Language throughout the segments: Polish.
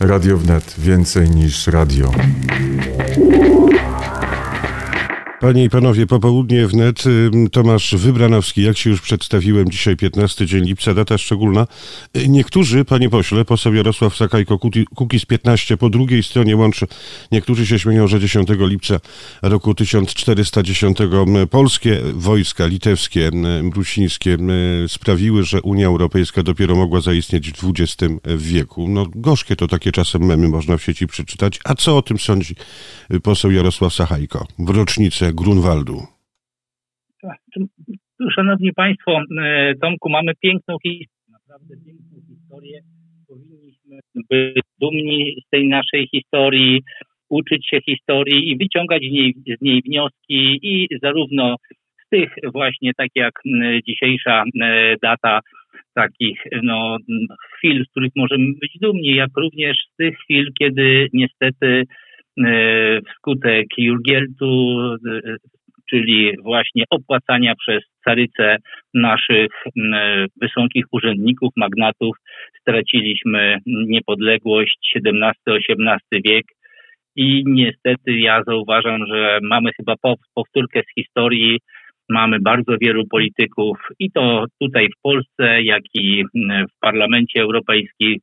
Radio Wnet więcej niż radio. Panie i panowie, popołudnie wnet. Tomasz Wybranowski, jak się już przedstawiłem, dzisiaj 15 dzień lipca, data szczególna. Y, niektórzy, panie pośle, poseł Jarosław Sakajko, Kukiz 15, po drugiej stronie łączy, niektórzy się śmieją, że 10 lipca roku 1410 polskie wojska litewskie, rusińskie sprawiły, że Unia Europejska dopiero mogła zaistnieć w XX wieku. No gorzkie to takie czasem memy można w sieci przeczytać. A co o tym sądzi poseł Jarosław Sachajko w rocznicę Grunwaldu? Szanowni Państwo, e, Tomku, mamy piękną historię, naprawdę piękną historię. Powinniśmy być dumni z tej naszej historii, uczyć się historii i wyciągać z niej, z niej wnioski i zarówno z tych właśnie, tak jak dzisiejsza data, takich no, chwil, z których możemy być dumni, jak również z tych chwil, kiedy niestety wskutek Jurgieltu, e, czyli właśnie opłacania przez carycę naszych wysokich urzędników, magnatów, straciliśmy niepodległość XVII-XVIII wiek. I niestety ja zauważam, że mamy chyba powtórkę z historii. Mamy bardzo wielu polityków i to tutaj w Polsce, jak i w Parlamencie Europejskim,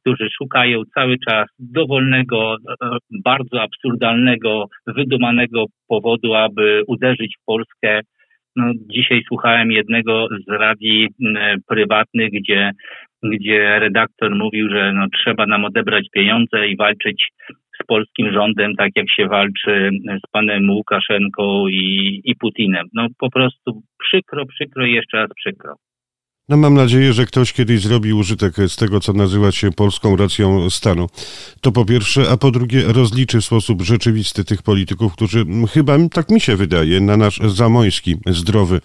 którzy szukają cały czas dowolnego, bardzo absurdalnego, wydumanego powodu, aby uderzyć w Polskę. No, dzisiaj słuchałem jednego z radii prywatnych, gdzie, gdzie redaktor mówił, że no, trzeba nam odebrać pieniądze i walczyć z polskim rządem, tak jak się walczy z panem Łukaszenką i, i Putinem. No po prostu przykro, przykro i jeszcze raz przykro. No mam nadzieję, że ktoś kiedyś zrobi użytek z tego, co nazywa się polską racją stanu. To po pierwsze, a po drugie rozliczy w sposób rzeczywisty tych polityków, którzy chyba, tak mi się wydaje, na nasz zamoński, zdrowy,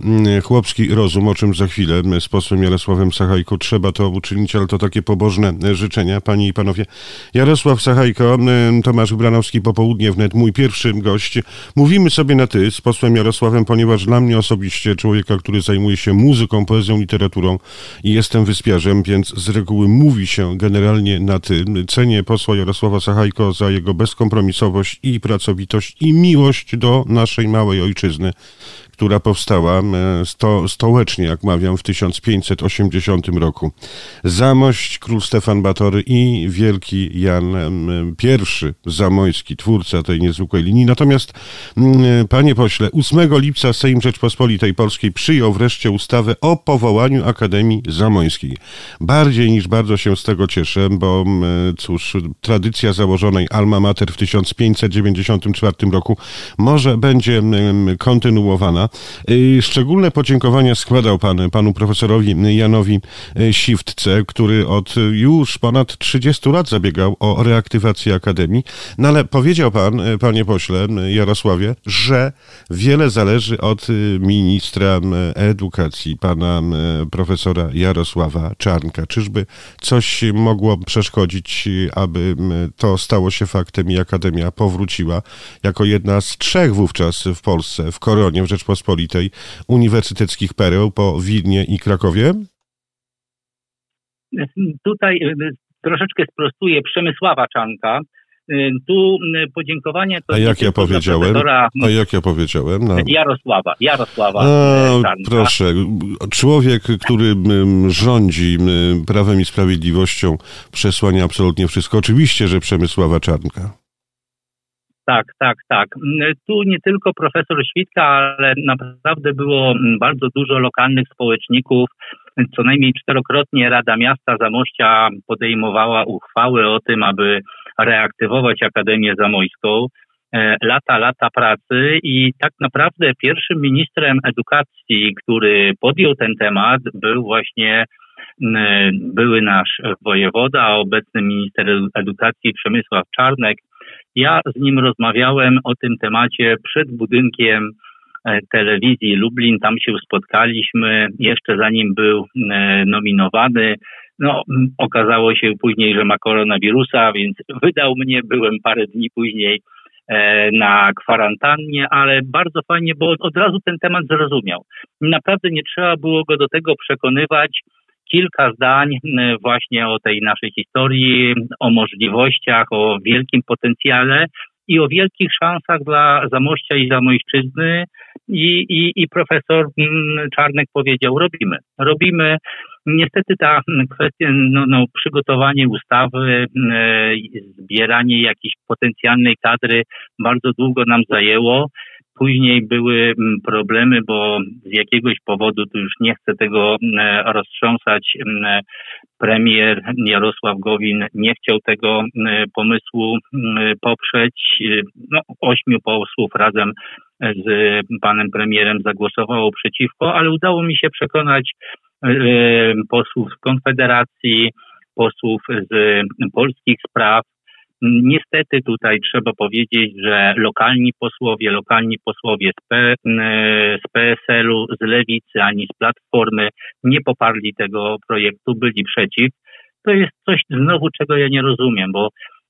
mm, chłopski rozum, o czym za chwilę z posłem Jarosławem Sachajko trzeba to uczynić, ale to takie pobożne życzenia, panie i panowie. Jarosław Sachajko, mm, Tomasz Branowski, popołudnie wnet, mój pierwszy gość. Mówimy sobie na ty z posłem Jarosławem, ponieważ dla mnie osobiście, człowieka, który zajmuje się muzyką, poezją literaturą i jestem wyspiarzem, więc z reguły mówi się generalnie na tym. Cenię posła Jarosława Sachajko za jego bezkompromisowość i pracowitość i miłość do naszej małej ojczyzny która powstała e, sto, stołecznie, jak mawiam, w 1580 roku. Zamość, król Stefan Batory i wielki Jan I Zamoyski, twórca tej niezwykłej linii. Natomiast, panie pośle, 8 lipca Sejm Rzeczpospolitej Polskiej przyjął wreszcie ustawę o powołaniu Akademii Zamoyskiej. Bardziej niż bardzo się z tego cieszę, bo cóż, tradycja założonej Alma Mater w 1594 roku może będzie kontynuowana. Y, szczególne podziękowania składał pan panu profesorowi Janowi y, Siwtce, który od już ponad 30 lat zabiegał o reaktywację Akademii. No ale powiedział pan, y, panie pośle Jarosławie, że wiele zależy od ministra edukacji, pana profesora Jarosława Czarnka. Czyżby coś mogło przeszkodzić, aby to stało się faktem i Akademia powróciła jako jedna z trzech wówczas w Polsce, w koronie, w Rzeczpospolitej Rzeczpospolitej uniwersyteckich pereł po Wilnie i Krakowie? Tutaj y, troszeczkę sprostuję Przemysława Czanka. Y, tu y, podziękowanie to. A jak ja powiedziałem? A jak ja powiedziałem? No. Jarosława. Jarosława. A. Proszę, człowiek, który rządzi prawem i sprawiedliwością, przesłania absolutnie wszystko. Oczywiście, że Przemysława Czarnka. Tak, tak, tak. Mm, tu nie tylko profesor Świtka, ale naprawdę było mm, bardzo dużo lokalnych społeczników. Co najmniej czterokrotnie Rada Miasta Zamościa podejmowała uchwały o tym, aby reaktywować Akademię Zamojską. E, lata, lata pracy i tak naprawdę pierwszym ministrem edukacji, który podjął ten temat, był właśnie mm, były nasz wojewoda, a obecny minister edukacji Przemysław Czarnek. Ja z nim rozmawiałem o tym temacie przed budynkiem e, telewizji Lublin. Tam się spotkaliśmy, jeszcze zanim był e, nominowany. No, okazało się później, że ma koronawirusa, więc wydał mnie. Byłem parę dni później e, na kwarantannie, ale bardzo fajnie, bo od razu ten temat zrozumiał. Naprawdę nie trzeba było go do tego przekonywać kilka zdań właśnie o tej naszej historii, o możliwościach, o wielkim potencjale i o wielkich szansach dla Zamościa i Zamojszczyzny i, i, i profesor Czarnek powiedział, robimy. Robimy. Niestety ta kwestia, no, no, przygotowanie ustawy, e, zbieranie jakiejś potencjalnej kadry bardzo długo nam zajęło. Później były mm, problemy, bo z jakiegoś powodu, tu już nie chcę tego mm, roztrząsać, mm, premier Jarosław Gowin nie chciał tego pomysłu poprzeć. No, ośmiu posłów razem z panem premierem zagłosowało przeciwko, ale udało mi się przekonać e, posłów z Konfederacji, posłów z polskich spraw, Niestety tutaj trzeba powiedzieć, że lokalni posłowie, lokalni posłowie z, P, z PSL-u, z Lewicy ani z Platformy nie poparli tego projektu, byli przeciw. To jest coś znowu, czego ja nie rozumiem, bo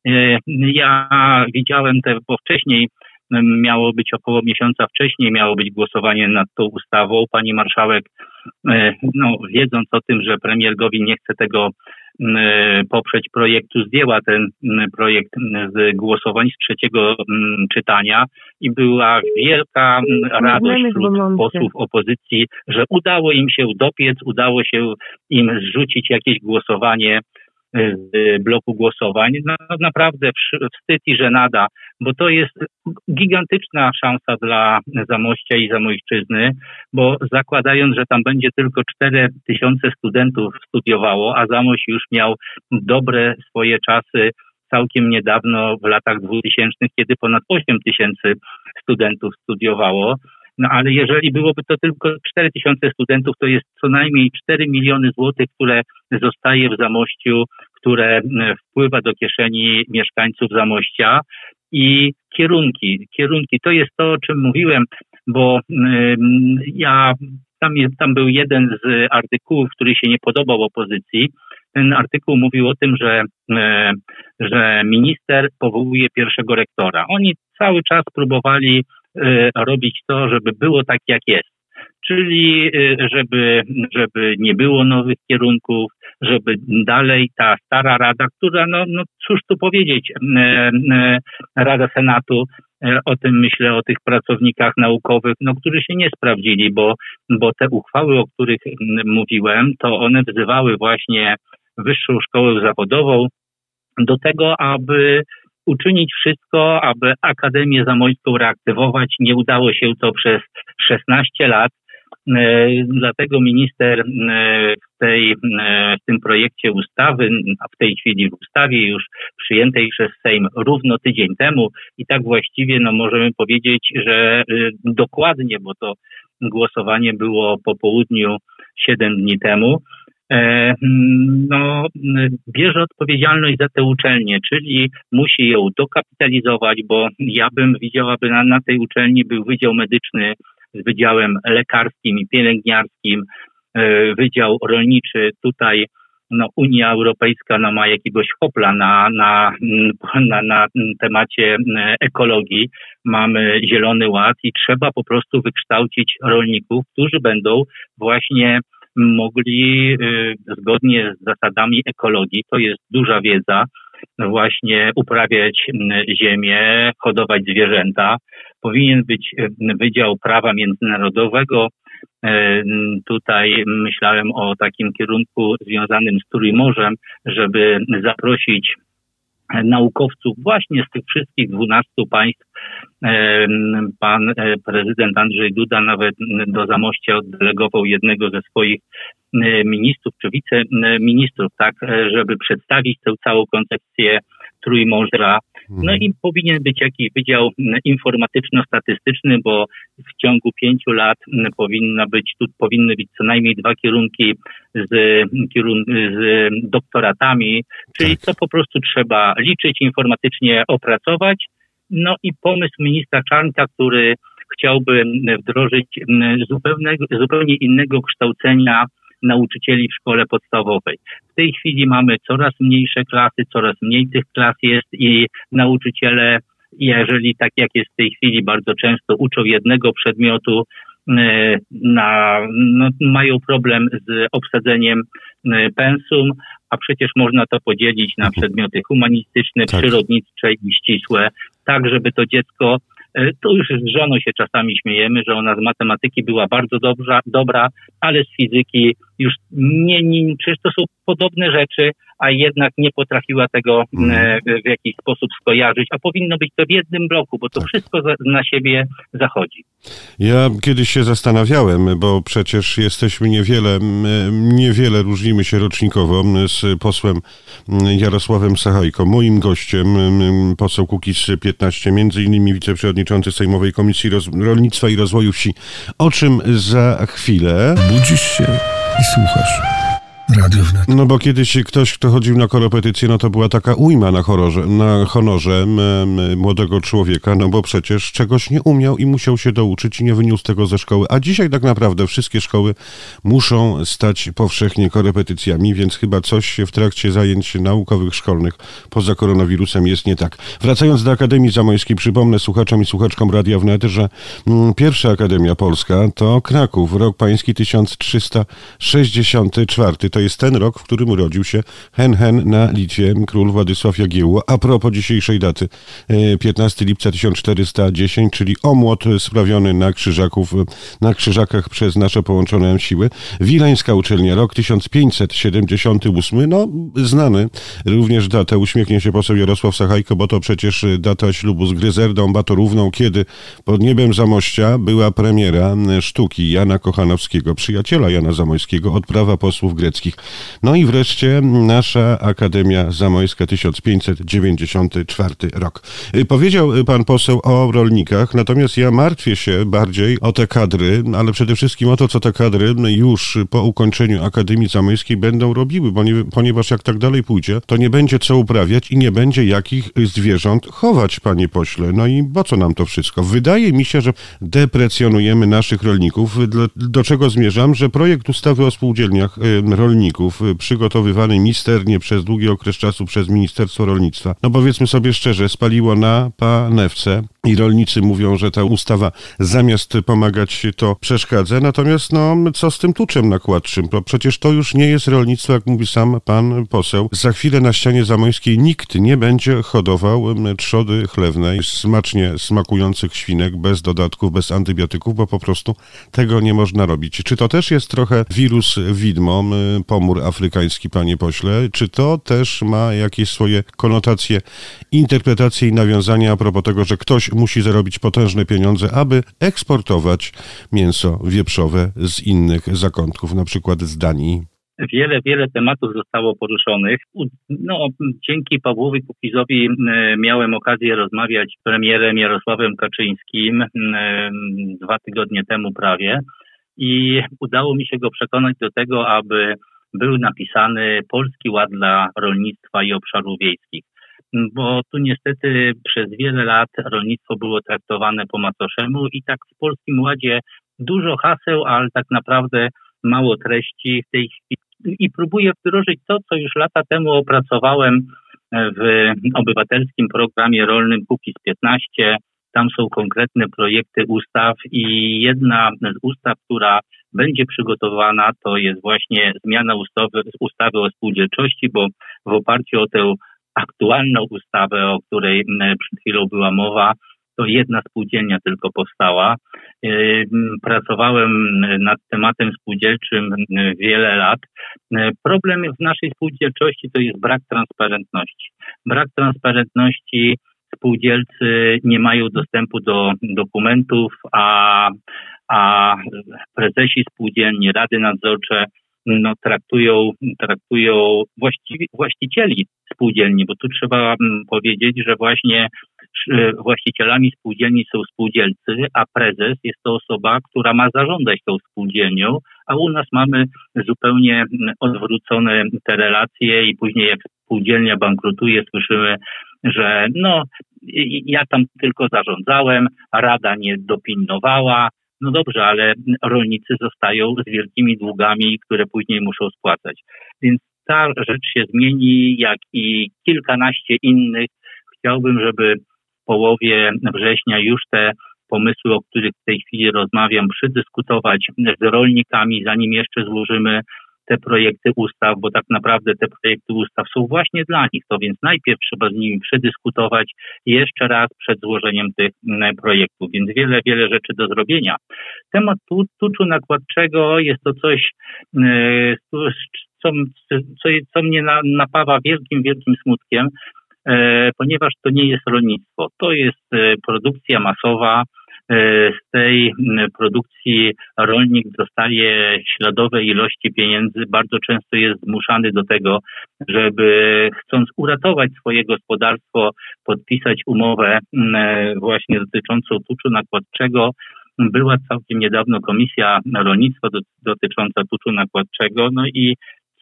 e, ja widziałem te, bo wcześniej miało być około miesiąca wcześniej, miało być głosowanie nad tą ustawą. Pani marszałek, e, no, wiedząc o tym, że premier Gowin nie chce tego poprzeć projektu, zdjęła ten projekt z głosowań z trzeciego czytania i była wielka radość wśród posłów opozycji, że udało im się dopiec, udało się im zrzucić jakieś głosowanie z bloku głosowań. No, naprawdę wstyd i żenada, bo to jest gigantyczna szansa dla Zamościa i Zamojszczyzny, bo zakładając, że tam będzie tylko 4 tysiące studentów studiowało, a Zamość już miał dobre swoje czasy całkiem niedawno, w latach 2000, kiedy ponad 8 tysięcy studentów studiowało, no ale jeżeli byłoby to tylko 4 tysiące studentów, to jest co najmniej 4 miliony złotych, które zostaje w Zamościu, które wpływa do kieszeni mieszkańców Zamościa i kierunki. Kierunki to jest to, o czym mówiłem, bo ja tam, tam był jeden z artykułów, który się nie podobał opozycji. Ten artykuł mówił o tym, że, e, że minister powołuje pierwszego rektora. Oni cały czas próbowali robić to, żeby było tak, jak jest. Czyli e, żeby, żeby nie było nowych kierunków, żeby dalej ta stara rada, która, no, no cóż tu powiedzieć, e, Rada Senatu, o tym myślę, o tych pracownikach naukowych, no, którzy się nie sprawdzili, bo, bo te uchwały, o których mówiłem, to one wzywały właśnie Wyższą Szkołę Zawodową do tego, aby uczynić wszystko, aby Akademię Zamojską reaktywować. Nie udało się to przez 16 lat. E, dlatego minister e, w, tej, e, w tym projekcie ustawy, a w tej chwili w ustawie już przyjętej przez Sejm równo tydzień temu i tak właściwie no możemy powiedzieć, że dokładnie, bo to głosowanie było po południu 7 dni temu, no, bierze odpowiedzialność za tę uczelnię, czyli musi ją dokapitalizować, bo ja bym widział, aby na, na tej uczelni był wydział medyczny z wydziałem lekarskim i pielęgniarskim, e, wydział rolniczy. Tutaj no, Unia Europejska no, ma jakiegoś hopla na, na, na, na temacie ekologii. Mamy Zielony Ład i trzeba po prostu wykształcić rolników, którzy będą właśnie mogli y, zgodnie z zasadami ekologii, to jest duża wiedza, właśnie uprawiać ziemię, hodować zwierzęta. Powinien być y, Wydział Prawa Międzynarodowego. Y, tutaj myślałem o takim kierunku związanym z Trójmorzem, żeby zaprosić naukowców właśnie z tych wszystkich 12 państw. Pan e, prezydent Andrzej Duda nawet do Zamościa oddelegował jednego ze swoich e, ministrów czy wiceministrów, tak, e, żeby przedstawić tę całą koncepcję Trójmorza. No i powinien być jakiś wydział informatyczno-statystyczny, bo w ciągu pięciu lat powinna być, tu powinny być co najmniej dwa kierunki z, z doktoratami, czyli tak. to po prostu trzeba liczyć, informatycznie opracować. No i pomysł ministra Czarnka, który chciałby wdrożyć zupełnie, zupełnie innego kształcenia nauczycieli w szkole podstawowej. W tej chwili mamy coraz mniejsze klasy, coraz mniej tych klas jest i nauczyciele, jeżeli tak jak jest w tej chwili, bardzo często uczą jednego przedmiotu, e, na, no, mają problem z obsadzeniem pensum, a przecież można to podzielić na przedmioty humanistyczne, tak. przyrodnicze i ścisłe, tak żeby to dziecko E, to już z żoną się czasami śmiejemy, że ona z matematyki była bardzo dobra ale z fizyki już nie, nie, przecież to są podobne rzeczy, a jednak nie potrafiła tego mm. w jakiś sposób skojarzyć, a powinno być to w jednym bloku, bo to tak. wszystko za, na siebie zachodzi. Ja kiedyś się zastanawiałem, bo przecież jesteśmy niewiele, niewiele różnimy się rocznikowo z posłem Jarosławem Sachajko. Moim gościem poseł Kukiz 15, między innymi wiceprzewodniczący Sejmowej Komisji Roz Rolnictwa i Rozwoju Wsi. O czym za chwilę. Budzisz się i słuchasz. Radio Wnet. No bo kiedyś ktoś, kto chodził na korepetycję, no to była taka ujma na, na honorze młodego człowieka, no bo przecież czegoś nie umiał i musiał się douczyć i nie wyniósł tego ze szkoły. A dzisiaj tak naprawdę wszystkie szkoły muszą stać powszechnie korepetycjami, więc chyba coś w trakcie zajęć naukowych szkolnych poza koronawirusem jest nie tak. Wracając do Akademii Zamojskiej, przypomnę słuchaczom i słuchaczkom Radia Wnet, że pierwsza Akademia Polska to Kraków, rok pański 1364 to jest ten rok, w którym urodził się Hen Hen na Litwie, król Władysław Jagiełło. A propos dzisiejszej daty, 15 e, lipca 1410, czyli omłot sprawiony na, krzyżaków, na krzyżakach przez nasze połączone siły. Wileńska uczelnia, rok 1578, no znany również data, uśmiechnie się poseł Jarosław Sachajko, bo to przecież data ślubu z Gryzerdą Batorówną, kiedy pod niebem Zamościa była premiera sztuki Jana Kochanowskiego, przyjaciela Jana Zamojskiego, odprawa posłów greckich. No i wreszcie nasza Akademia Zamojska 1594 rok. Y, powiedział pan poseł o rolnikach, natomiast ja martwię się bardziej o te kadry, ale przede wszystkim o to, co te kadry już po ukończeniu Akademii Zamojskiej będą robiły, ponieważ jak tak dalej pójdzie, to nie będzie co uprawiać i nie będzie jakich zwierząt chować, panie pośle. No i po co nam to wszystko? Wydaje mi się, że deprecjonujemy naszych rolników, do, czego zmierzam, że projekt ustawy o spółdzielniach rolników rolników y, przygotowywany misternie przez długi okres czasu przez Ministerstwo Rolnictwa. No powiedzmy sobie szczerze, spaliło na panewce i rolnicy mówią, że ta ustawa zamiast pomagać to przeszkadza. Natomiast no, co z tym tuczem nakładczym? Bo przecież to już nie jest rolnictwo, jak mówi sam pan poseł. Za chwilę na ścianie zamojskiej nikt nie będzie hodował trzody chlewnej, smacznie smakujących świnek, bez dodatków, bez antybiotyków, bo po prostu tego nie można robić. Czy to też jest trochę wirus widmo, pomór afrykański, panie pośle? Czy to też ma jakieś swoje konotacje, interpretacje i nawiązania a propos tego, że ktoś musi zarobić potężne pieniądze, aby eksportować mięso wieprzowe z innych zakątków, na przykład z Danii? Wiele, wiele tematów zostało poruszonych. No, dzięki Pawłowi Kukizowi miałem okazję rozmawiać z premierem Jarosławem Kaczyńskim dwa tygodnie temu prawie i udało mi się go przekonać do tego, aby był napisany Polski Ład dla Rolnictwa i Obszarów Wiejskich. Bo tu niestety przez wiele lat rolnictwo było traktowane po macoszemu i tak w Polskim Ładzie dużo haseł, ale tak naprawdę mało treści w tej chwili. I próbuję wdrożyć to, co już lata temu opracowałem w obywatelskim programie rolnym Kukiz 15. Tam są konkretne projekty ustaw i jedna z ustaw, która będzie przygotowana, to jest właśnie zmiana ustawy, ustawy o spółdzielczości, bo w oparciu o tę aktualną ustawę, o której przed chwilą była mowa, to jedna spółdzielnia tylko powstała. Y, pracowałem nad tematem spółdzielczym wiele lat. Problem w naszej spółdzielczości to jest brak transparentności. Brak transparentności spółdzielcy nie mają dostępu do dokumentów, a a prezesi spółdzielni, rady nadzorcze no, traktują, traktują właściwie, właścicieli spółdzielni, bo tu trzeba mm, powiedzieć, że właśnie właścicielami spółdzielni są spółdzielcy, a prezes jest to osoba, która ma zarządzać tą spółdzielnią, a u nas mamy zupełnie mm, odwrócone te relacje i później jak spółdzielnia bankrutuje, słyszymy, że no ja tam tylko zarządzałem, rada nie dopilnowała, no dobrze, ale rolnicy zostają z wielkimi długami, które później muszą spłacać. Więc ta rzecz się zmieni, jak i kilkanaście innych. Chciałbym, żeby w połowie września już te pomysły, o których w tej chwili rozmawiam, przedyskutować z rolnikami, zanim jeszcze złożymy te projekty ustaw, bo tak naprawdę te projekty ustaw są właśnie dla nich. To więc najpierw trzeba z nimi przedyskutować jeszcze raz przed złożeniem tych projektów. Więc wiele, wiele rzeczy do zrobienia. Temat tuczu nakładczego jest to coś, co, co, co mnie napawa wielkim, wielkim smutkiem, e, ponieważ to nie jest rolnictwo. To jest e, produkcja masowa. E, z tej produkcji rolnik dostaje śladowe ilości pieniędzy. Bardzo często jest zmuszany do tego, żeby chcąc uratować swoje gospodarstwo, podpisać umowę właśnie dotyczącą tuczu nakładczego, była całkiem niedawno komisja rolnictwa dotycząca tuczu nakładczego, no i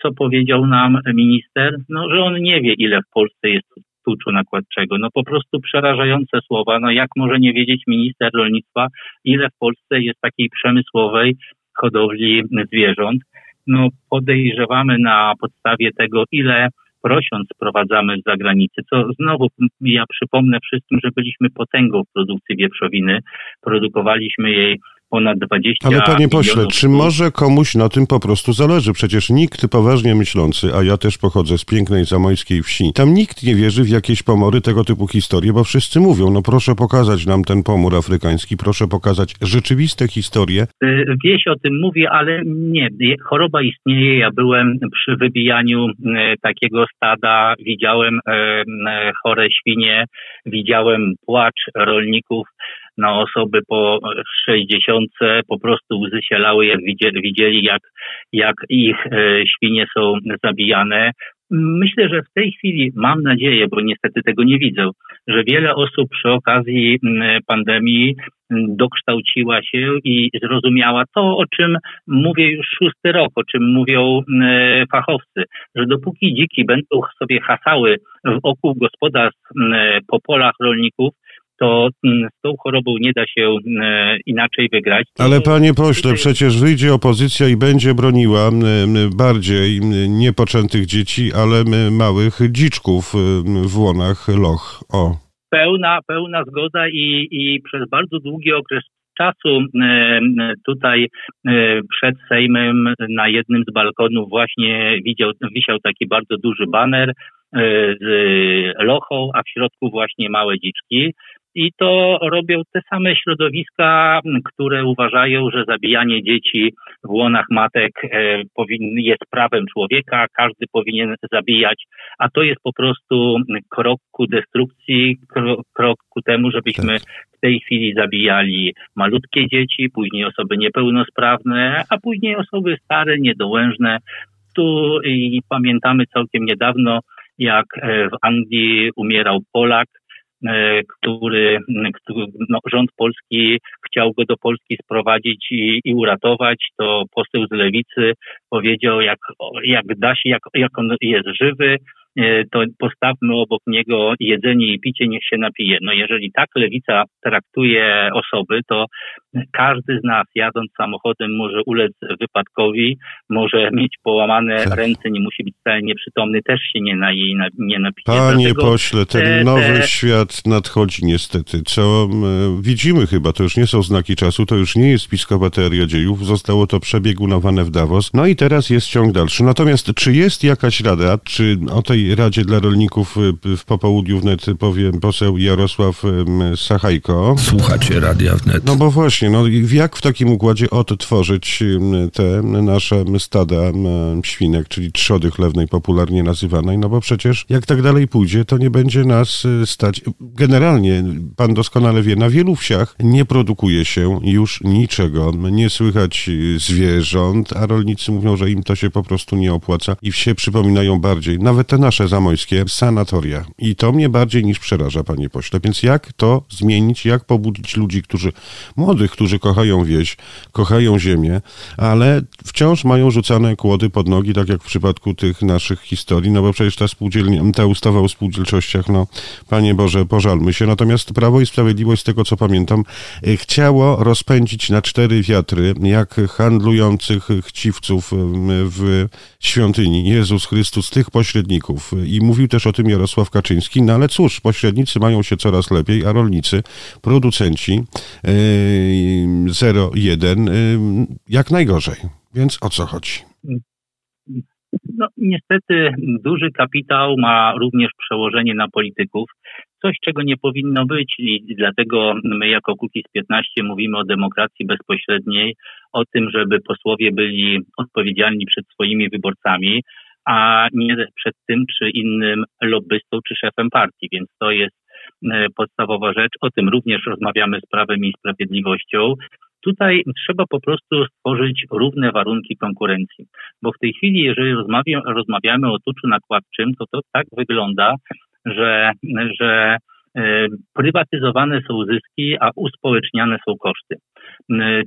co powiedział nam minister? No, że on nie wie, ile w Polsce jest tuczu nakładczego. No po prostu przerażające słowa. No jak może nie wiedzieć minister rolnictwa, ile w Polsce jest takiej przemysłowej hodowli zwierząt? No podejrzewamy na podstawie tego, ile prosiąc sprowadzamy z zagranicy, co znowu ja przypomnę wszystkim, że byliśmy potęgą w produkcji wieprzowiny. Produkowaliśmy jej ponad 20 Ale panie pośle, czy może komuś na tym po prostu zależy? Przecież nikt poważnie myślący, a ja też pochodzę z pięknej zamojskiej wsi, tam nikt nie wierzy w jakieś pomory tego typu historie, bo wszyscy mówią, no proszę pokazać nam ten pomór afrykański, proszę pokazać rzeczywiste historie. Y, wieś o tym mówi, ale nie, choroba istnieje. Ja byłem przy wybijaniu y, takiego stada, widziałem y, chore świnie, widziałem płacz rolników na osoby po 60 po prostu łzy się lały, jak widzieli, widzieli jak, jak ich e, świnie są zabijane. Myślę, że w tej chwili mam nadzieję, bo niestety tego nie widzę, że wiele osób przy okazji pandemii dokształciła się i zrozumiała to, o czym mówię już szósty rok, o czym mówią fachowcy, że dopóki dziki będą sobie hasały wokół gospodarstw po polach rolników, to mm, z tą chorobą nie da się e, inaczej wygrać. Ale panie pośle, przecież wyjdzie opozycja i będzie broniła bardziej niepoczętych dzieci, ale małych dziczków w łonach loch. O. Pełna, pełna zgoda i, i przez bardzo długi okres czasu tutaj e, przed Sejmem na jednym z balkonów właśnie widział, wisiał taki bardzo duży baner e, z lochą, a w środku właśnie małe dziczki. I to robią te same środowiska, które uważają, że zabijanie dzieci w łonach matek e, jest prawem człowieka, każdy powinien zabijać, a to jest po prostu krok ku destrukcji, krok, ku temu, żebyśmy tak. w tej chwili zabijali malutkie dzieci, później osoby niepełnosprawne, a później osoby stare, niedołężne. Tu i pamiętamy całkiem niedawno, jak e, w Anglii umierał Polak, który, który no, rząd polski chciał go do Polski sprowadzić i, i, uratować, to poseł z lewicy powiedział, jak, jak da się, jak, jak on jest żywy, E, to postawmy obok niego jedzenie i picie, niech się napije. No jeżeli tak lewica traktuje osoby, to każdy z nas jadąc samochodem może ulec wypadkowi, może mieć połamane tak. ręce, nie musi być wcale nieprzytomny, też się nie, na, nie napije. Panie Dlatego pośle, ten te, nowy te... świat nadchodzi niestety, co widzimy chyba, to już nie są znaki czasu, to już nie jest spiskowa teoria dziejów, zostało to przebiegunowane w Davos, no i teraz jest ciąg dalszy. Natomiast czy jest jakaś rada, czy o tej Radzie dla Rolników y, w popołudniu wnet powie poseł Jarosław Sachajko. Słuchacie Radia Wnet. No bo właśnie, no jak w takim układzie odtworzyć te nasze stada świnek, czyli trzody chlewnej popularnie nazywanej, no bo przecież jak tak dalej pójdzie, to nie będzie nas y, stać. Generalnie, pan doskonale wie, na wielu wsiach nie produkuje się już niczego, nie słychać y, zwierząt, a rolnicy mówią, że im to się po prostu nie opłaca i wsie przypominają bardziej, nawet te nasze nasze zamojskie sanatoria. I to mnie bardziej niż przeraża, panie pośle. Więc jak to zmienić, jak pobudzić ludzi, którzy, młodych, którzy kochają wieś, kochają ziemię, ale wciąż mają rzucane kłody pod nogi, tak jak w przypadku tych naszych historii, no bo przecież ta spółdzielnia, ta ustawa o spółdzielczościach, no, panie Boże, pożalmy się. Natomiast Prawo i Sprawiedliwość, z tego co pamiętam, e, chciało rozpędzić na cztery wiatry, jak handlujących chciwców w świątyni Jezus Chrystus, tych pośredników, i mówił też o tym Jarosław Kaczyński, no ale cóż, pośrednicy mają się coraz lepiej, a rolnicy, producenci 0,1 e, e, jak najgorzej. Więc o co chodzi? No, niestety duży kapitał ma również przełożenie na polityków, coś czego nie powinno być i dlatego my jako Kukiz 15 mówimy o demokracji bezpośredniej, o tym, żeby posłowie byli odpowiedzialni przed swoimi wyborcami, a nie przed tym czy innym lobbystą czy szefem partii, więc to jest e, podstawowa rzecz. O tym również rozmawiamy z Prawem i Sprawiedliwością. Tutaj trzeba po prostu stworzyć równe warunki konkurencji, bo w tej chwili, jeżeli rozmawiamy o tuczu nakładczym, to to tak wygląda, że, że e, prywatyzowane są zyski, a uspołeczniane są koszty.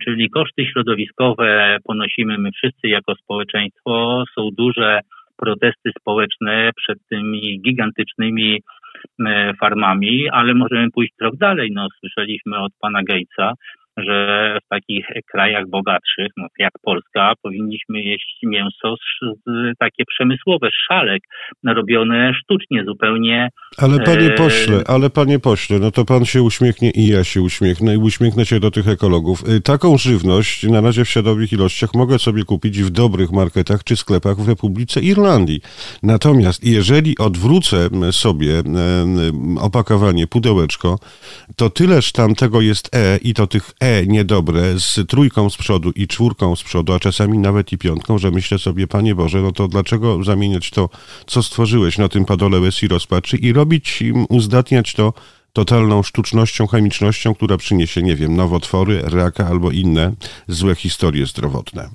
Czyli koszty środowiskowe ponosimy my wszyscy jako społeczeństwo, są duże protesty społeczne przed tymi gigantycznymi e, farmami, ale możemy pójść krok dalej. No, słyszeliśmy od pana Gatesa, że w takich krajach bogatszych, no, jak Polska, powinniśmy jeść mięso z, z, takie przemysłowe, szalek, robione sztucznie zupełnie. Ale panie e, pośle, ale panie pośle, no to pan się uśmiechnie i ja się uśmiechnę i uśmiechnę się do tych ekologów. Y, taką żywność na razie w świadomych ilościach mogę sobie kupić w dobrych marketach czy sklepach w Republice Irlandii. Natomiast jeżeli odwrócę sobie opakowanie, pudełeczko, to tyleż tam tego jest E i to tych E E niedobre z trójką z przodu i czwórką z przodu, a czasami nawet i piątką, że myślę sobie, Panie Boże, no to dlaczego zamieniać to, co stworzyłeś na tym padole łez i rozpaczy i robić, uzdatniać to totalną sztucznością, chemicznością, która przyniesie, nie wiem, nowotwory, raka albo inne złe historie zdrowotne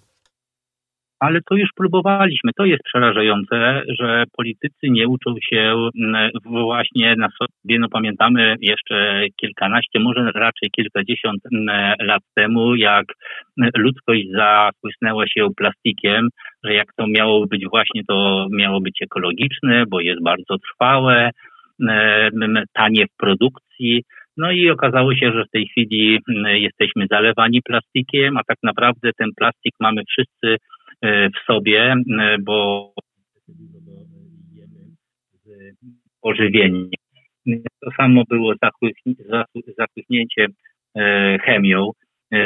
ale to już próbowaliśmy. To jest przerażające, że politycy nie uczą się mm, właśnie na sobie. No pamiętamy jeszcze kilkanaście, może raczej kilkadziesiąt mm, lat temu, jak ludzkość zachłysnęła się plastikiem, że jak to miało być właśnie, to miało być ekologiczne, bo jest bardzo trwałe, mm, tanie w produkcji. No i okazało się, że w tej chwili jesteśmy zalewani plastikiem, a tak naprawdę ten plastik mamy wszyscy w sobie, e, bo z pożywieniem. To samo było zachłyśnięcie e, chemią.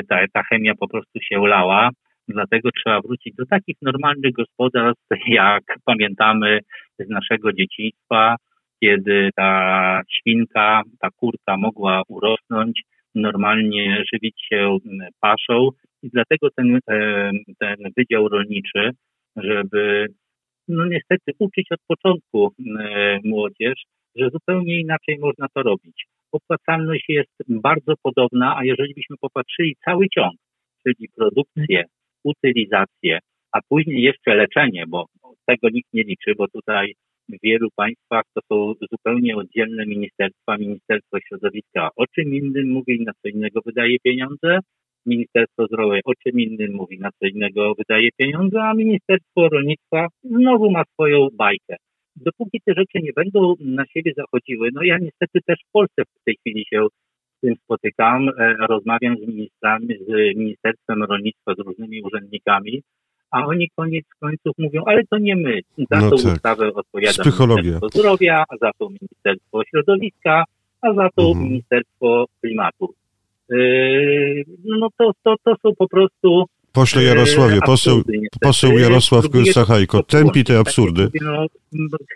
Ta, ta chemia po prostu się lała. Dlatego trzeba wrócić do takich normalnych gospodarstw, jak pamiętamy z naszego dzieciństwa, kiedy ta świnka, ta kurka mogła urosnąć, normalnie żywić się paszą i dlatego ten, e, ten Wydział Rolniczy, żeby no niestety uczyć od początku e, młodzież, że zupełnie inaczej można to robić. Opłacalność jest bardzo podobna, a jeżeli byśmy popatrzyli cały ciąg, czyli produkcję, utylizację, a później jeszcze leczenie, bo tego nikt nie liczy, bo tutaj w wielu państwach to są zupełnie oddzielne ministerstwa. Ministerstwo Środowiska o czym innym mówi, na co innego wydaje pieniądze, Ministerstwo Zdrowia o czym innym mówi, na co innego wydaje pieniądze, a Ministerstwo Rolnictwa znowu ma swoją bajkę. Dopóki te rzeczy nie będą na siebie zachodziły, no ja niestety też w Polsce w tej chwili się z tym spotykam, e, rozmawiam z ministrami, z Ministerstwem Rolnictwa, z różnymi urzędnikami, a oni koniec końców mówią, ale to nie my. Za no tą tak. ustawę odpowiada Ministerstwo Zdrowia, a za to Ministerstwo Środowiska, a za to mhm. Ministerstwo Klimatu. Yy, no to, to, to są po prostu Pośle yy, Jarosławie, poseł, poseł Jarosław Sachajko, tępi te absurdy. No,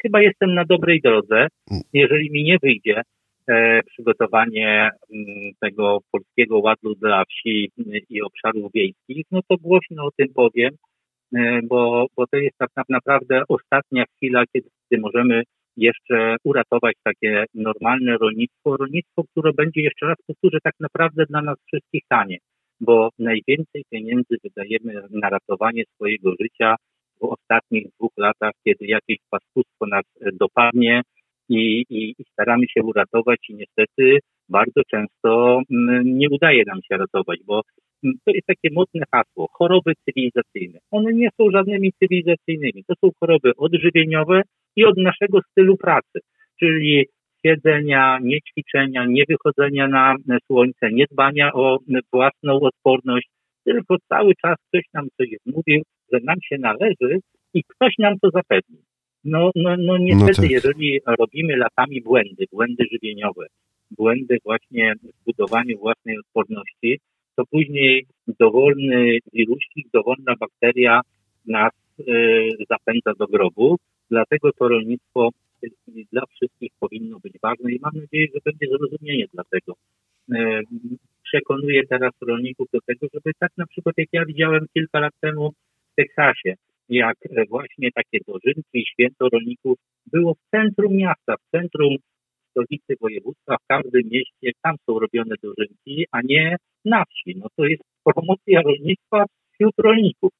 chyba jestem na dobrej drodze. Jeżeli mi nie wyjdzie e, przygotowanie m, mm, tego polskiego ładu dla wsi i obszarów wiejskich, no to głośno o tym powiem, e, bo, bo to jest tak naprawdę ostatnia chwila, kiedy możemy jeszcze uratować takie normalne rolnictwo, rolnictwo, które będzie, jeszcze raz powtórzę, tak naprawdę dla nas wszystkich tanie, bo najwięcej pieniędzy wydajemy na ratowanie swojego życia w ostatnich dwóch latach, kiedy jakieś paskustwo nas dopadnie i, i, i staramy się uratować i niestety bardzo często nie udaje nam się ratować, bo to jest takie mocne hasło, choroby cywilizacyjne. One nie są żadnymi cywilizacyjnymi, to są choroby odżywieniowe, i od naszego stylu pracy, czyli siedzenia, nie ćwiczenia, nie wychodzenia na słońce, nie dbania o własną odporność, tylko cały czas ktoś nam coś mówił, że nam się należy i ktoś nam to zapewni. No, no, no niestety, no tak. jeżeli robimy latami błędy, błędy żywieniowe, błędy właśnie w budowaniu własnej odporności, to później dowolny wirusik, dowolna bakteria nas zapędza do grobu. Dlatego to rolnictwo dla wszystkich powinno być ważne i mam nadzieję, że będzie zrozumienie dla tego. Przekonuję teraz rolników do tego, żeby tak na przykład jak ja widziałem kilka lat temu w Teksasie, jak właśnie takie dożynki i święto rolników było w centrum miasta, w centrum stolicy województwa, w każdym mieście, tam są robione dożynki, a nie na wsi. No to jest promocja rolnictwa wśród rolników.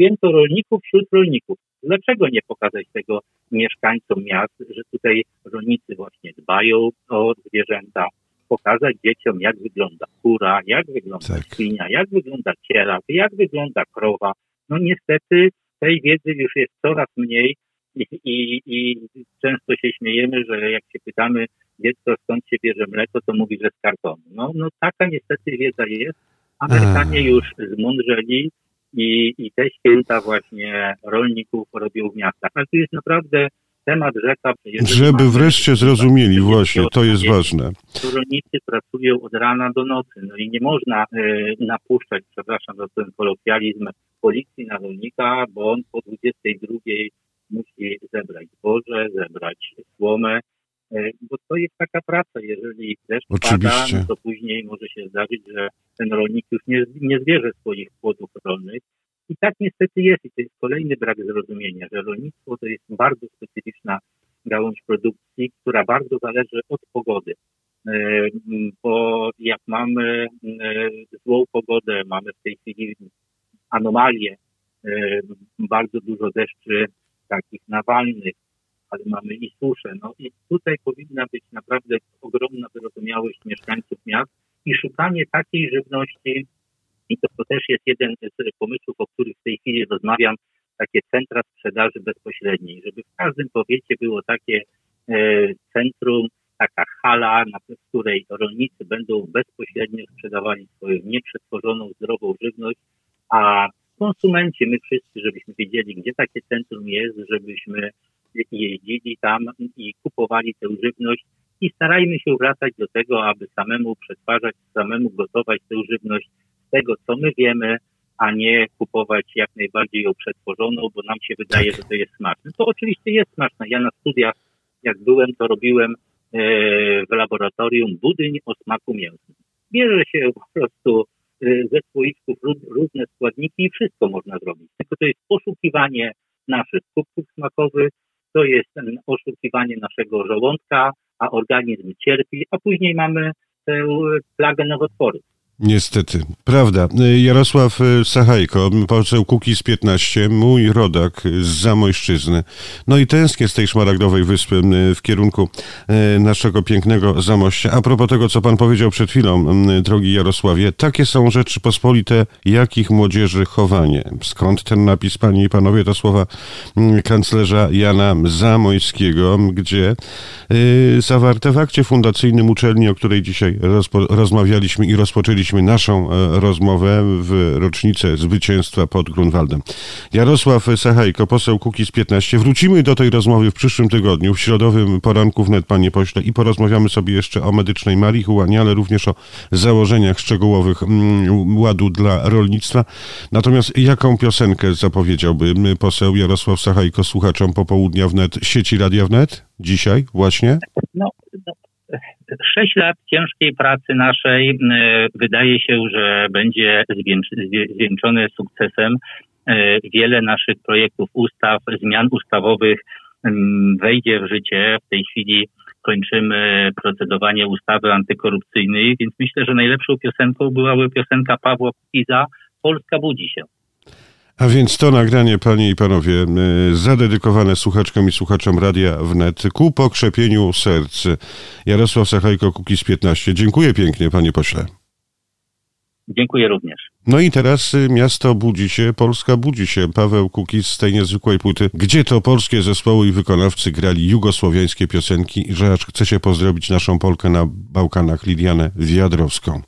Święto rolników wśród rolników. Dlaczego nie pokazać tego mieszkańcom miast, że tutaj rolnicy właśnie dbają o zwierzęta, pokazać dzieciom, jak wygląda kura, jak wygląda tak. świnia, jak wygląda cielaw, jak wygląda krowa. No niestety tej wiedzy już jest coraz mniej i, i, i często się śmiejemy, że jak się pytamy dziecko skąd się bierze mleko, to mówi, że z kartonu. No, no taka niestety wiedza jest. Amerykanie już zmądrzeli i, i te święta właśnie rolników robią w miastach. Ale to jest naprawdę temat rzeka. Żeby wreszcie zrozumieli właśnie, to jest ważne. Rolnicy pracują od rana do nocy, no i nie można y, napuszczać, przepraszam za ten kolokwializm, policji na rolnika, bo on po 22 musi zebrać zboże, zebrać słomę, e, bo to jest taka praca. Jeżeli deszcz pada, no to później może się zdarzyć, że ten rolnik już nie, nie zbierze swoich płodów rolnych. I tak niestety jest i to jest kolejny brak zrozumienia, że rolnictwo to jest bardzo specyficzna gałąź produkcji, która bardzo zależy od pogody. E, bo jak mamy e, złą pogodę, mamy w tej chwili anomalie, bardzo dużo deszczy takich nawalnych, ale mamy i suszę. No i tutaj powinna być naprawdę ogromna wyrozumiałość mieszkańców miast i szukanie takiej żywności, i to, to też jest jeden z pomysłów, o których w tej chwili rozmawiam, takie centra sprzedaży bezpośredniej, żeby w każdym powiecie było takie e, centrum, taka hala, na której rolnicy będą bezpośrednio sprzedawali swoją nieprzetworzoną, zdrową żywność, a konsumenci, my wszyscy, żebyśmy wiedzieli, gdzie takie centrum jest, żebyśmy jeździli tam i kupowali tę żywność i starajmy się wracać do tego, aby samemu przetwarzać, samemu gotować tę żywność z tego, co my wiemy, a nie kupować jak najbardziej ją przetworzoną, bo nam się wydaje, tak. że to jest smaczne. To oczywiście jest smaczne. Ja na studiach, jak byłem, to robiłem e, w laboratorium budyń o smaku mięsnym. Bierze się po prostu Y, ze słoiczków różne składniki i wszystko można zrobić. Tylko to jest oszukiwanie naszych kubków smakowych, to jest oszukiwanie naszego żołądka, a organizm cierpi, a później mamy tę plagę nowotworów. Niestety, prawda. Jarosław Sachajko, poseł Kukiz 15, mój rodak z Zamojszczyzny. No i tęsknię z tej szmaragdowej wyspy w kierunku e, naszego pięknego Zamościa. A propos tego, co pan powiedział przed chwilą, drogi Jarosławie, takie są rzeczy pospolite, jakich młodzieży chowanie. Skąd ten napis, panie i panowie, to słowa kanclerza Jana Zamojskiego, gdzie e, zawarte w akcie fundacyjnym uczelni, o której dzisiaj rozmawialiśmy i rozpoczęliśmy naszą e, rozmowę w rocznicę zwycięstwa pod Grunwaldem. Jarosław Sachajko, poseł Kukiz 15. Wrócimy do tej rozmowy w przyszłym tygodniu, w środowym poranku wnet, panie pośle, i porozmawiamy sobie jeszcze o medycznej marihuanie, ale również o założeniach szczegółowych mm, ładu dla rolnictwa. Natomiast jaką piosenkę zapowiedziałby poseł Jarosław Sachajko słuchaczom popołudnia wnet sieci Radia Wnet? Dzisiaj właśnie? No, no Sześć lat ciężkiej pracy naszej e, wydaje się, że będzie zwieńczone sukcesem. E, wiele naszych projektów ustaw, zmian ustawowych wejdzie w życie. W tej chwili kończymy procedowanie ustawy antykorupcyjnej, więc myślę, że najlepszą piosenką byłaby piosenka Pawła Kukiza Polska budzi się. A więc to nagranie, panie i panowie, e, zadedykowane słuchaczkom i słuchaczom Radia Wnet ku pokrzepieniu serc. Jarosław Sachajko, Kukiz 15. Dziękuję pięknie, panie pośle. Dziękuję również. No i teraz y, miasto budzi się, Polska budzi się. Paweł Kukiz z tej niezwykłej płyty. Gdzie to polskie zespoły i wykonawcy grali jugosłowiańskie piosenki, że aż chce się pozdrowić naszą Polkę na Bałkanach, Lidianę Wiadrowską.